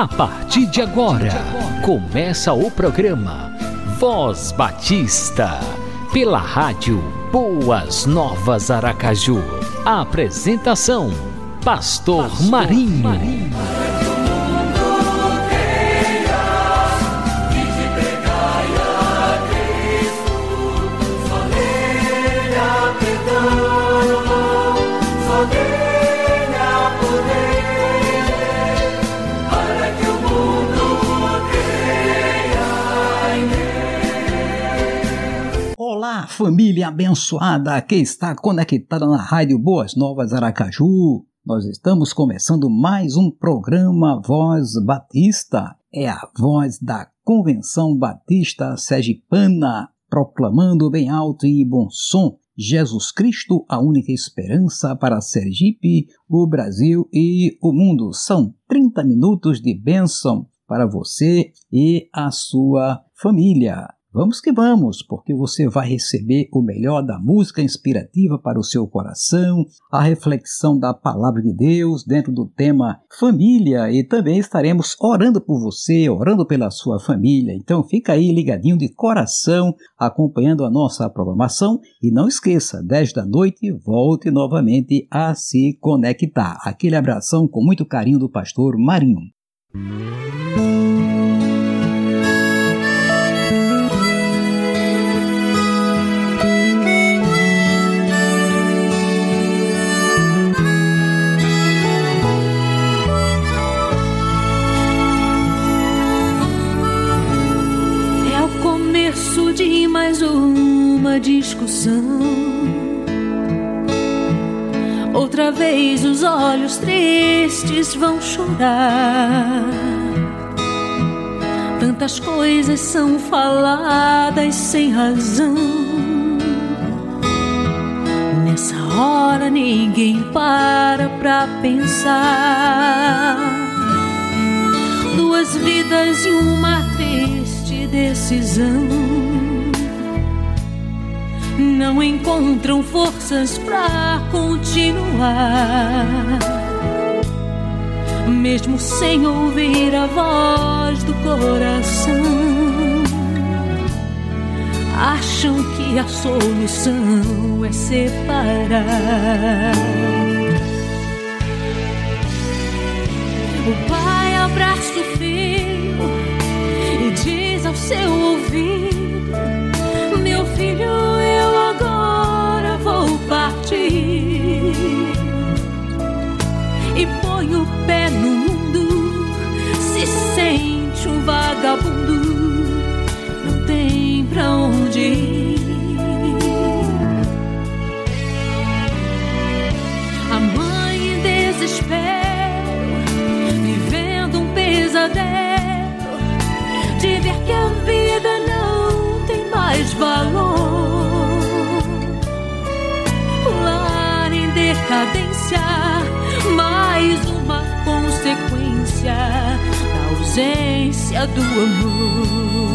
A partir de agora, começa o programa Voz Batista, pela rádio Boas Novas Aracaju. A apresentação: Pastor, Pastor Marinho. Marinho. Família abençoada que está conectada na Rádio Boas Novas Aracaju. Nós estamos começando mais um programa Voz Batista. É a voz da Convenção Batista Sergipana, proclamando bem alto e bom som Jesus Cristo, a única esperança para Sergipe, o Brasil e o mundo. São 30 minutos de bênção para você e a sua família. Vamos que vamos, porque você vai receber o melhor da música inspirativa para o seu coração, a reflexão da palavra de Deus dentro do tema família e também estaremos orando por você, orando pela sua família. Então fica aí ligadinho de coração, acompanhando a nossa programação e não esqueça, 10 da noite, volte novamente a se conectar. Aquele abração com muito carinho do pastor Marinho. Mais uma discussão. Outra vez os olhos tristes vão chorar. Tantas coisas são faladas sem razão. Nessa hora ninguém para pra pensar. Duas vidas e uma triste decisão não encontram forças pra continuar. Mesmo sem ouvir a voz do coração, acham que a solução é separar. O pai abraça o filho e diz ao seu ouvido: Meu filho mais uma consequência da ausência do amor.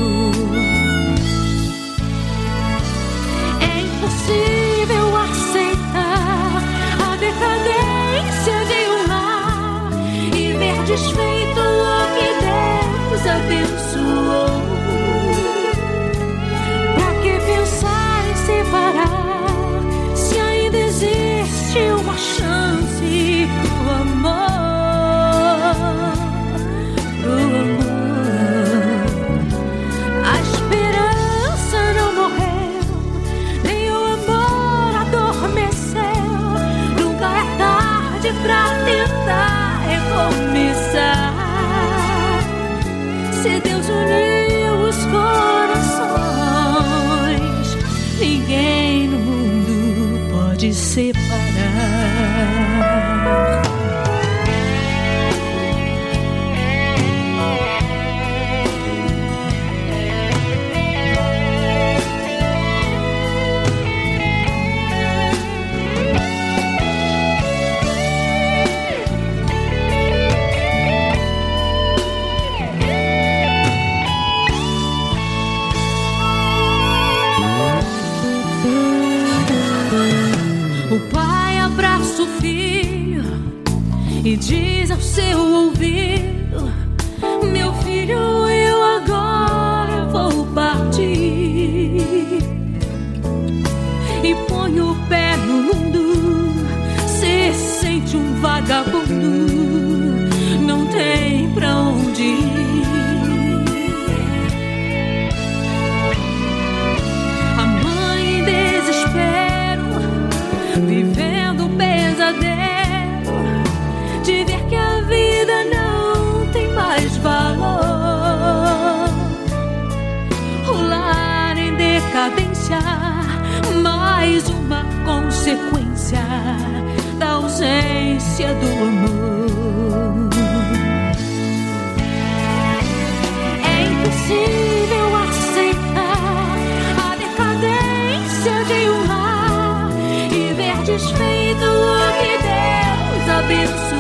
Vivendo um pesadelo, de ver que a vida não tem mais valor. O lar em decadência, mais uma consequência da ausência do amor. Deus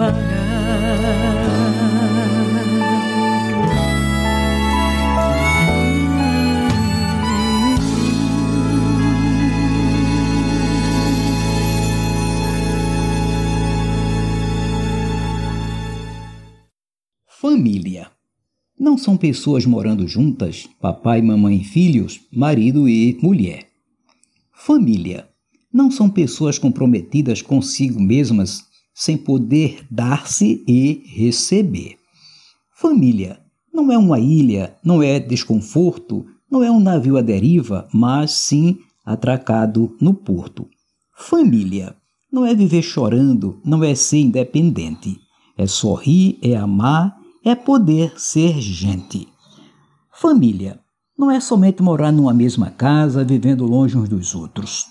Família. Não são pessoas morando juntas, papai, mamãe filhos, marido e mulher. Família. Não são pessoas comprometidas consigo mesmas sem poder dar-se e receber. Família. Não é uma ilha, não é desconforto, não é um navio à deriva, mas sim atracado no porto. Família. Não é viver chorando, não é ser independente. É sorrir, é amar, é poder ser gente. Família não é somente morar numa mesma casa, vivendo longe uns dos outros.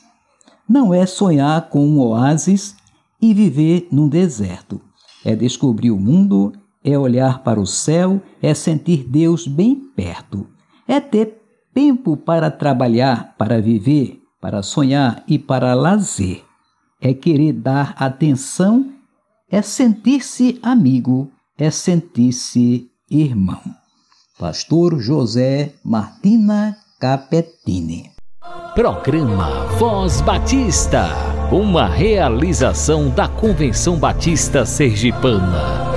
Não é sonhar com um oásis e viver num deserto. É descobrir o mundo, é olhar para o céu, é sentir Deus bem perto. É ter tempo para trabalhar, para viver, para sonhar e para lazer. É querer dar atenção, é sentir-se amigo, é sentir-se irmão. Pastor José Martina Capetini. Programa Voz Batista, uma realização da Convenção Batista Sergipana.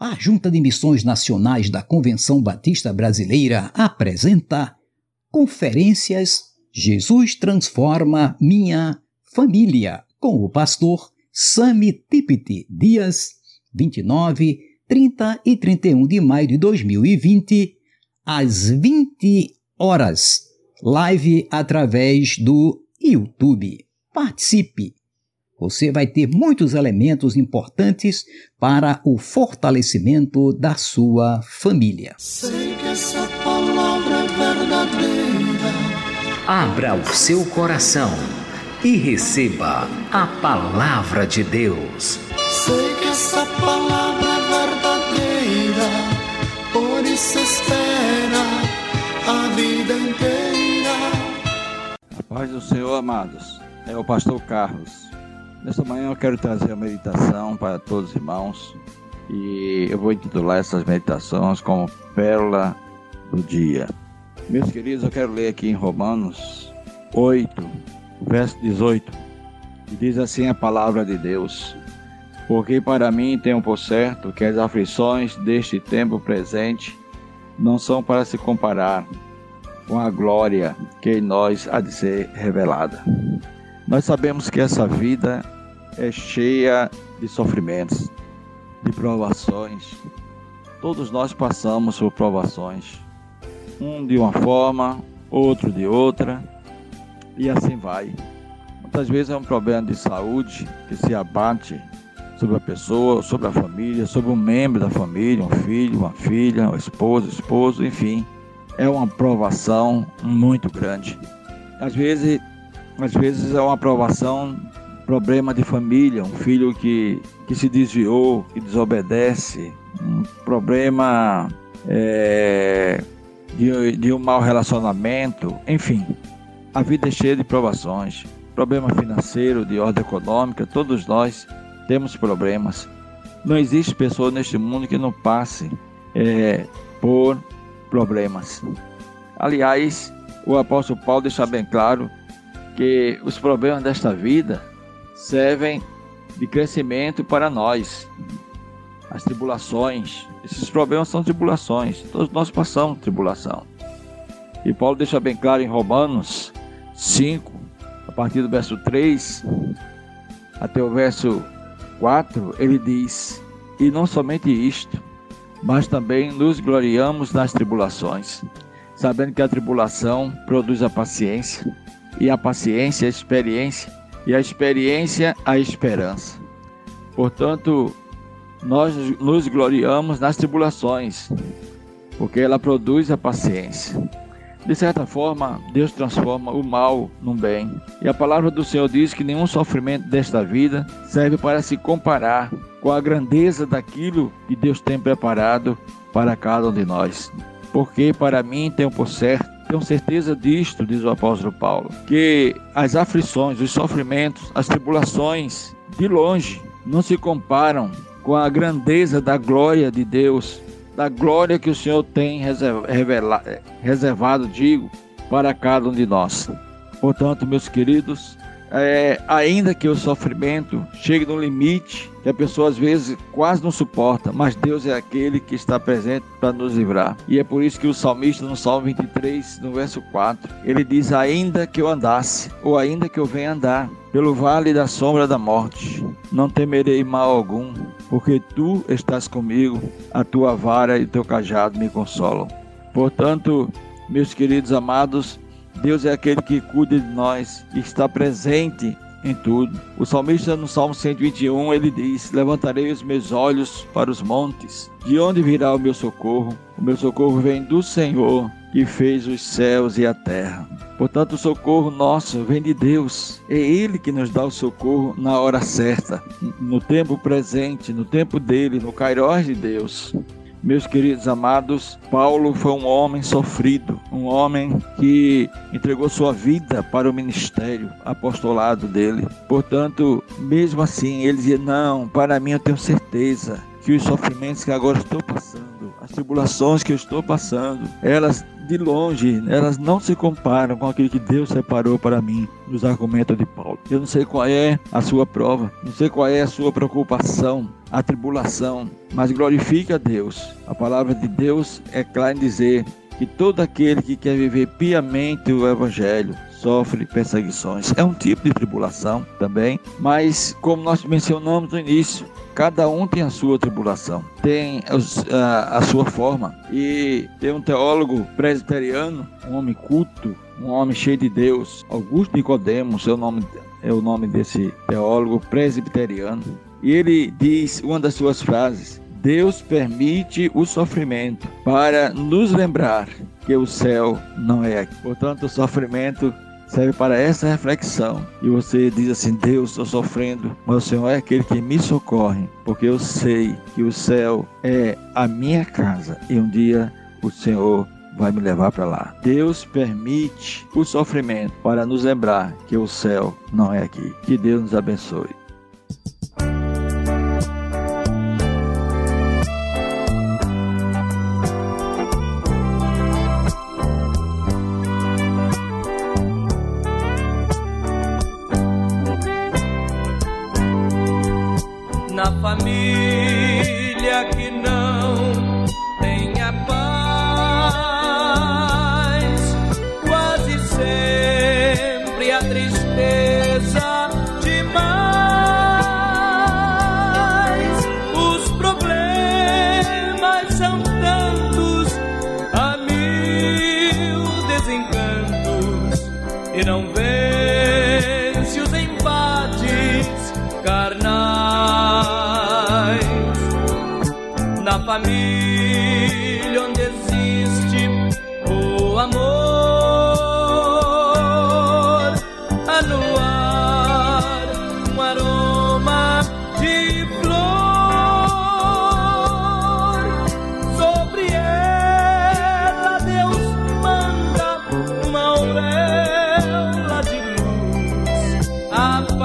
A Junta de Missões Nacionais da Convenção Batista Brasileira apresenta Conferências Jesus Transforma Minha Família, com o pastor Sami Tipiti Dias, 29, 30 e 31 de maio de 2020, às 20 horas, live através do YouTube. Participe! Você vai ter muitos elementos importantes para o fortalecimento da sua família. Sei que essa palavra é verdadeira. Abra o seu coração e receba a palavra de Deus. Sei que essa palavra é verdadeira. Por isso espera a vida inteira. Paz do Senhor, amados. É o pastor Carlos. Nesta manhã eu quero trazer a meditação para todos os irmãos e eu vou intitular essas meditações como Pérola do Dia. Meus queridos, eu quero ler aqui em Romanos 8, verso 18, que diz assim a palavra de Deus: Porque para mim tenho por certo que as aflições deste tempo presente não são para se comparar com a glória que em nós há de ser revelada. Nós sabemos que essa vida é cheia de sofrimentos, de provações. Todos nós passamos por provações. um de uma forma, outro de outra, e assim vai. Muitas vezes é um problema de saúde que se abate sobre a pessoa, sobre a família, sobre um membro da família, um filho, uma filha, uma esposa, esposo, enfim. É uma provação muito grande. Às vezes, às vezes é uma provação, problema de família, um filho que, que se desviou, que desobedece, um problema é, de, de um mau relacionamento, enfim. A vida é cheia de provações, problema financeiro, de ordem econômica, todos nós temos problemas. Não existe pessoa neste mundo que não passe é, por problemas. Aliás, o apóstolo Paulo deixa bem claro que os problemas desta vida servem de crescimento para nós. As tribulações, esses problemas são tribulações, todos nós passamos tribulação. E Paulo deixa bem claro em Romanos 5, a partir do verso 3 até o verso 4, ele diz: E não somente isto, mas também nos gloriamos nas tribulações, sabendo que a tribulação produz a paciência, e a paciência a experiência, e a experiência a esperança. Portanto, nós nos gloriamos nas tribulações, porque ela produz a paciência. De certa forma, Deus transforma o mal num bem. E a palavra do Senhor diz que nenhum sofrimento desta vida serve para se comparar com a grandeza daquilo que Deus tem preparado para cada um de nós. Porque para mim tenho por certo, tenho certeza disto, diz o apóstolo Paulo, que as aflições, os sofrimentos, as tribulações, de longe, não se comparam com a grandeza da glória de Deus da glória que o Senhor tem reservado, digo, para cada um de nós. Portanto, meus queridos, é, ainda que o sofrimento chegue no limite, que a pessoa às vezes quase não suporta, mas Deus é aquele que está presente para nos livrar. E é por isso que o salmista, no Salmo 23, no verso 4, ele diz: Ainda que eu andasse, ou ainda que eu venha andar, pelo vale da sombra da morte, não temerei mal algum, porque tu estás comigo, a tua vara e o teu cajado me consolam. Portanto, meus queridos amados, Deus é aquele que cuida de nós, que está presente em tudo. O salmista no Salmo 121 ele diz: Levantarei os meus olhos para os montes, de onde virá o meu socorro? O meu socorro vem do Senhor, que fez os céus e a terra. Portanto, o socorro nosso vem de Deus. É Ele que nos dá o socorro na hora certa, no tempo presente, no tempo dele, no Kairos de Deus. Meus queridos amados, Paulo foi um homem sofrido, um homem que entregou sua vida para o ministério apostolado dele. Portanto, mesmo assim, ele dizia: Não, para mim eu tenho certeza que os sofrimentos que agora estou passando, as tribulações que eu estou passando, elas de longe, elas não se comparam com aquilo que Deus separou para mim nos argumentos de Paulo. Eu não sei qual é a sua prova, não sei qual é a sua preocupação, a tribulação, mas glorifique a Deus. A palavra de Deus é clara em dizer que todo aquele que quer viver piamente o Evangelho sofre perseguições. É um tipo de tribulação também, mas como nós mencionamos no início, Cada um tem a sua tribulação, tem a, sua forma. E tem um teólogo presbiteriano, um homem culto, um homem cheio de Deus, Augusto Nicodemos, é o nome, é o nome desse teólogo presbiteriano. E ele diz uma das suas frases: Deus permite o sofrimento para nos lembrar que o céu não é aqui. Portanto, o sofrimento serve para essa reflexão. E você diz assim: Deus, estou sofrendo, mas o Senhor é aquele que me socorre, porque eu sei que o céu é a minha casa e um dia o Senhor vai me levar para lá. Deus permite o sofrimento para nos lembrar que o céu não é aqui. Que Deus nos abençoe. São tantos, amigo.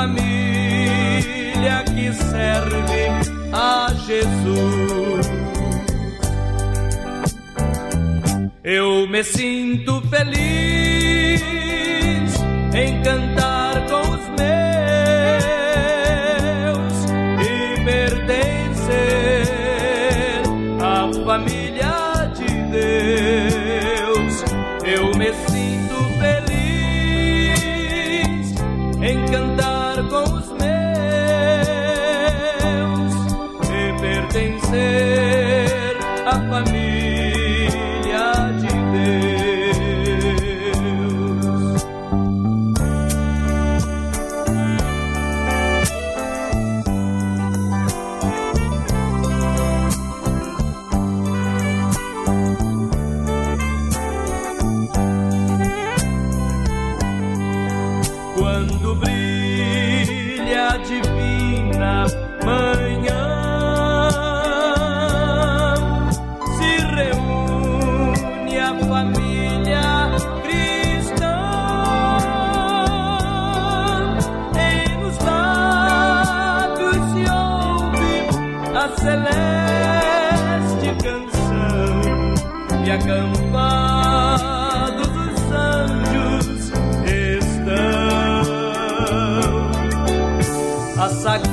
Família que serve a Jesus. Eu me sinto feliz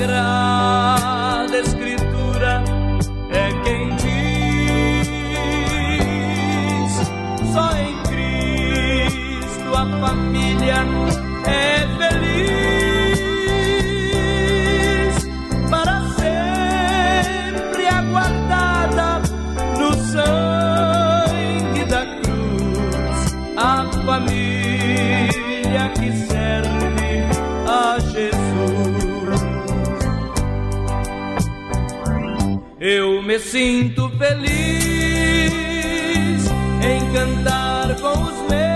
sagrada sinto feliz em cantar com os meus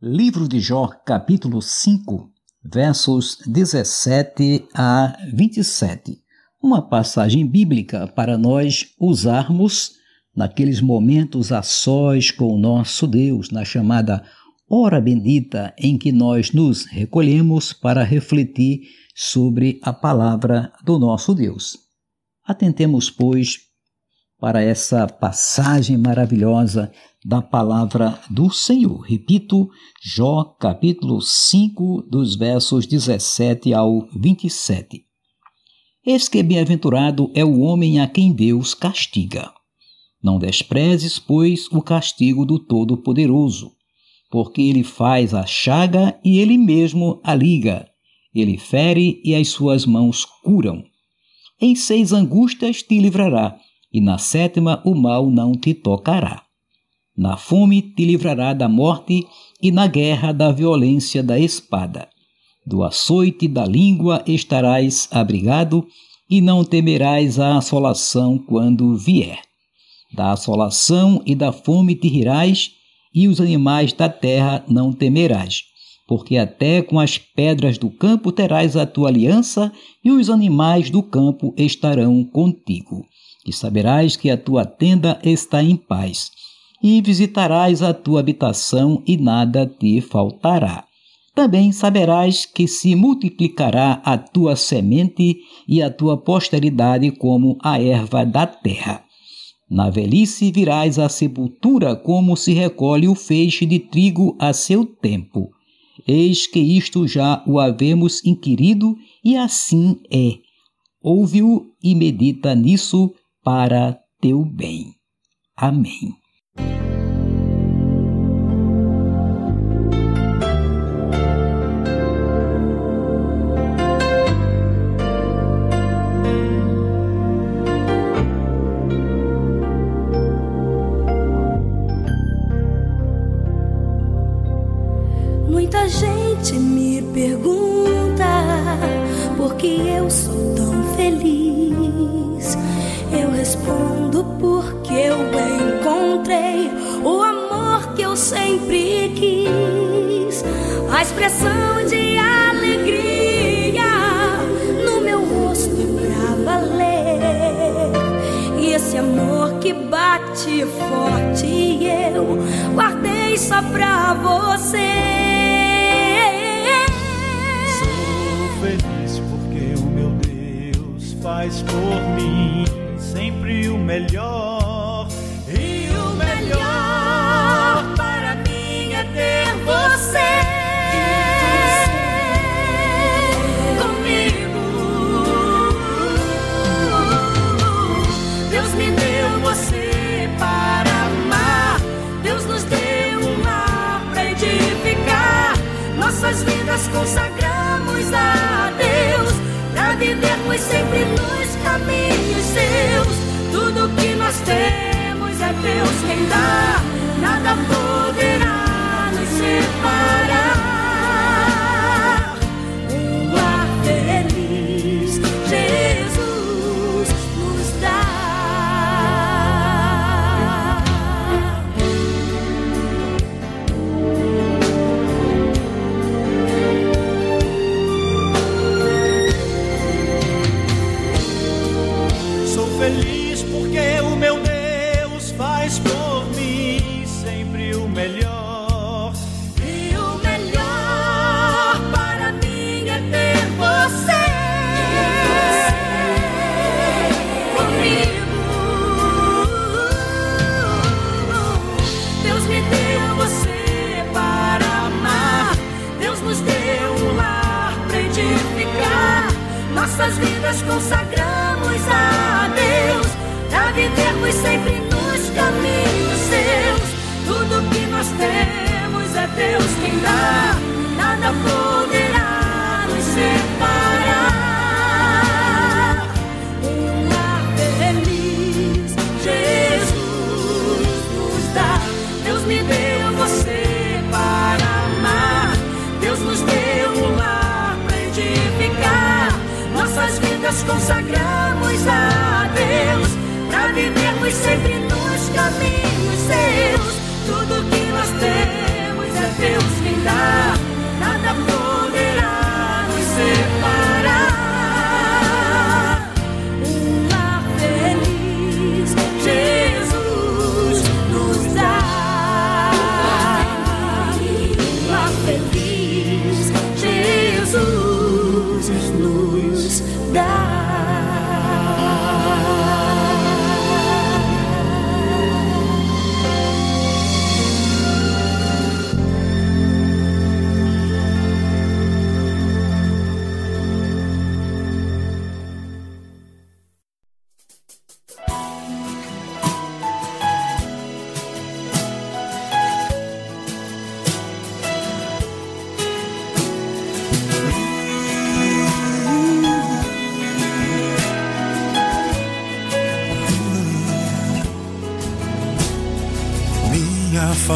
Livro de Jó, capítulo 5, versos 17 a 27. Uma passagem bíblica para nós usarmos naqueles momentos a sós com o nosso Deus, na chamada hora bendita em que nós nos recolhemos para refletir sobre a palavra do nosso Deus. Atentemos, pois, para essa passagem maravilhosa da palavra do Senhor. Repito, Jó capítulo 5, dos versos 17 ao 27. Eis que bem-aventurado é o homem a quem Deus castiga. Não desprezes, pois, o castigo do Todo-Poderoso, porque ele faz a chaga e ele mesmo a liga. Ele fere e as suas mãos curam. Em seis angústias te livrará, e na sétima o mal não te tocará. Na fome te livrará da morte, e na guerra da violência da espada. Do açoite da língua estarás abrigado, e não temerás a assolação quando vier. Da assolação e da fome te rirás, e os animais da terra não temerás, porque até com as pedras do campo terás a tua aliança, e os animais do campo estarão contigo. E saberás que a tua tenda está em paz, e visitarás a tua habitação, e nada te faltará. Também saberás que se multiplicará a tua semente e a tua posteridade como a erva da terra. Na velhice virás à sepultura como se recolhe o feixe de trigo a seu tempo. Eis que isto já o havemos inquirido e assim é. Ouve-o e medita nisso para teu bem. Amém. Bate forte eu guardei só pra você. Sou feliz porque o meu Deus faz por mim sempre o melhor. Nossas vidas consagramos a Deus para vivermos sempre nos caminhos seus. Tudo que nós temos é Deus quem dá. Nada poderá nos separar.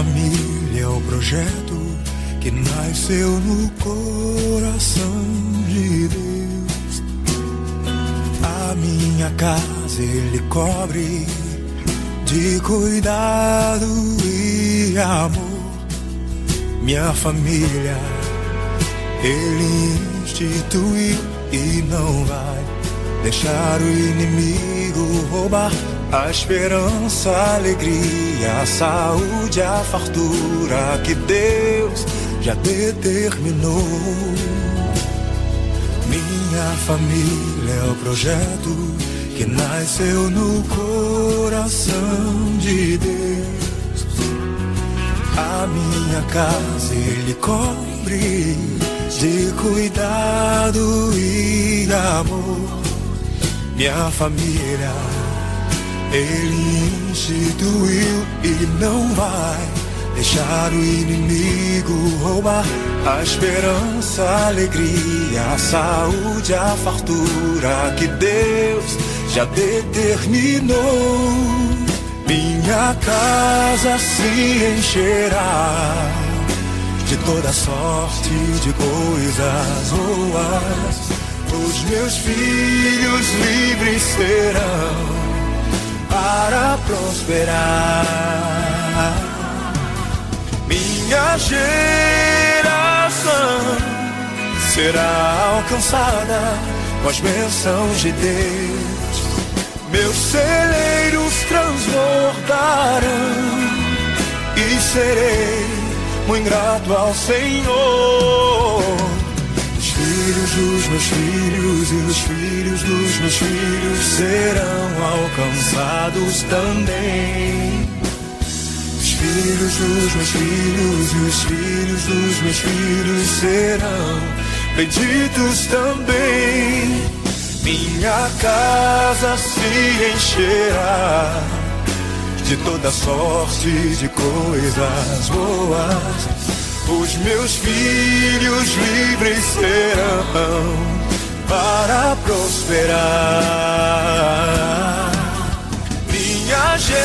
Família é o projeto que nasceu no coração de Deus. A minha casa ele cobre de cuidado e amor. Minha família ele instituiu e não vai deixar o inimigo roubar a esperança, a alegria, a saúde, a fartura que Deus já determinou. Minha família é o projeto que nasceu no coração de Deus. A minha casa ele cobre de cuidado e amor. Minha família ele instituiu e não vai deixar o inimigo roubar a esperança, a alegria, a saúde, a fartura que Deus já determinou. Minha casa se encherá de toda sorte de coisas boas. Os meus filhos livres serão para prosperar. Minha geração será alcançada com as bênçãos de Deus. Meus celeiros transbordarão e serei muito grato ao Senhor. Os filhos dos meus filhos e os filhos dos meus filhos serão alcançados também. Os filhos dos meus filhos e os filhos dos meus filhos serão benditos também. Minha casa se encherá de toda sorte de coisas boas. Os meus filhos livres serão para prosperar. Minha geração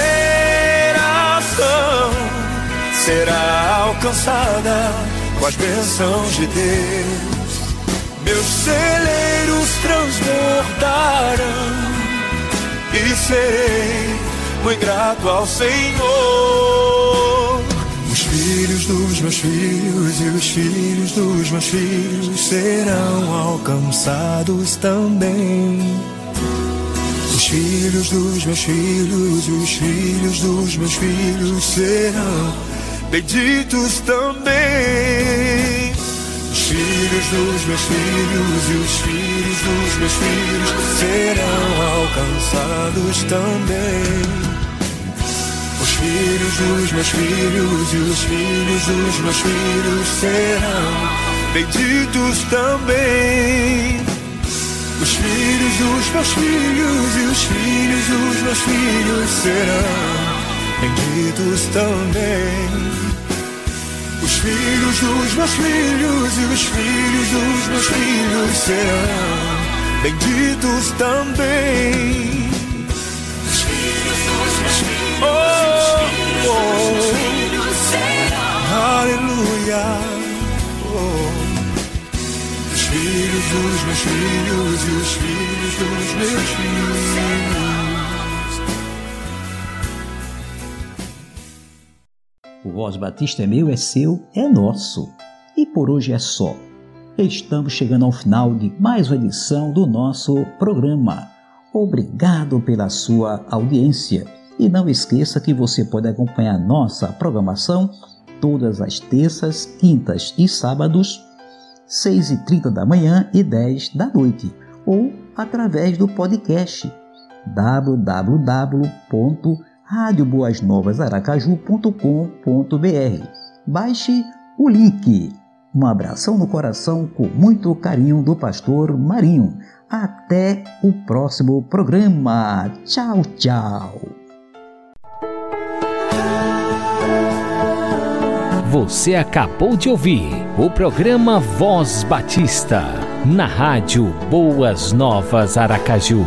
será alcançada com as bênçãos de Deus. Meus celeiros transbordarão e serei muito grato ao Senhor. Os filhos dos meus filhos e os filhos dos meus filhos serão alcançados também. Os filhos dos meus filhos e os filhos dos meus filhos serão benditos também. Os filhos dos meus filhos e os filhos dos meus filhos serão alcançados também. Os filhos dos meus filhos e os filhos dos meus filhos serão benditos também. Os filhos dos meus filhos e os filhos dos meus filhos serão benditos também. Os filhos dos meus filhos e os filhos dos meus filhos serão benditos também. Oh, oh, Aleluia. Oh. Os filhos dos meus filhos e os filhos dos meus filhos. O Voz Batista é meu, é seu, é nosso. E por hoje é só. Estamos chegando ao final de mais uma edição do nosso programa. Obrigado pela sua audiência. E não esqueça que você pode acompanhar nossa programação todas as terças, quintas e sábados, 6h30 da manhã e 10 da noite, ou através do podcast www.radioboasnovasaracaju.com.br. Baixe o link. Um abração no coração com muito carinho do pastor Marinho. Até o próximo programa. Tchau, tchau. Você acabou de ouvir o programa Voz Batista, na rádio Boas Novas Aracaju.